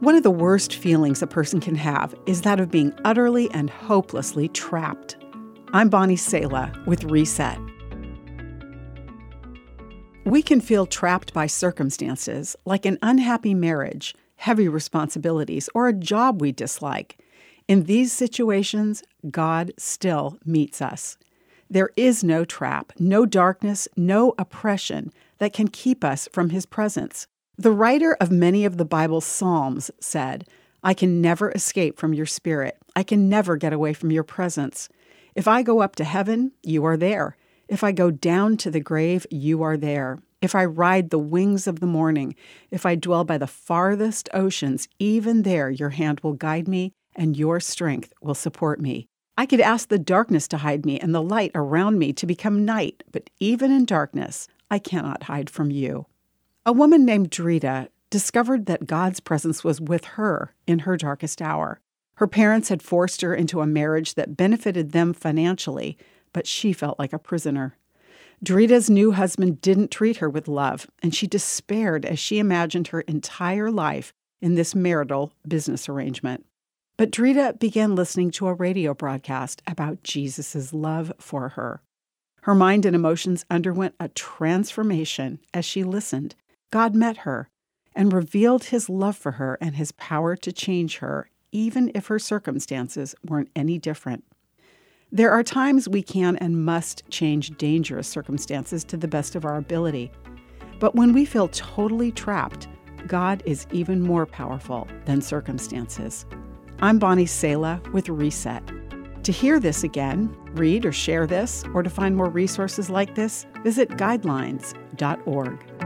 One of the worst feelings a person can have is that of being utterly and hopelessly trapped. I'm Bonnie Sala with Reset. We can feel trapped by circumstances like an unhappy marriage, heavy responsibilities, or a job we dislike. In these situations, God still meets us. There is no trap, no darkness, no oppression that can keep us from His presence. The writer of many of the Bible's Psalms said, I can never escape from your spirit. I can never get away from your presence. If I go up to heaven, you are there. If I go down to the grave, you are there. If I ride the wings of the morning, if I dwell by the farthest oceans, even there your hand will guide me and your strength will support me. I could ask the darkness to hide me and the light around me to become night, but even in darkness, I cannot hide from you. A woman named Drita discovered that God's presence was with her in her darkest hour. Her parents had forced her into a marriage that benefited them financially, but she felt like a prisoner. Drita's new husband didn't treat her with love, and she despaired as she imagined her entire life in this marital business arrangement. But Drita began listening to a radio broadcast about Jesus' love for her. Her mind and emotions underwent a transformation as she listened God met her and revealed his love for her and his power to change her, even if her circumstances weren't any different. There are times we can and must change dangerous circumstances to the best of our ability. But when we feel totally trapped, God is even more powerful than circumstances. I'm Bonnie Sala with Reset. To hear this again, read or share this, or to find more resources like this, visit guidelines.org.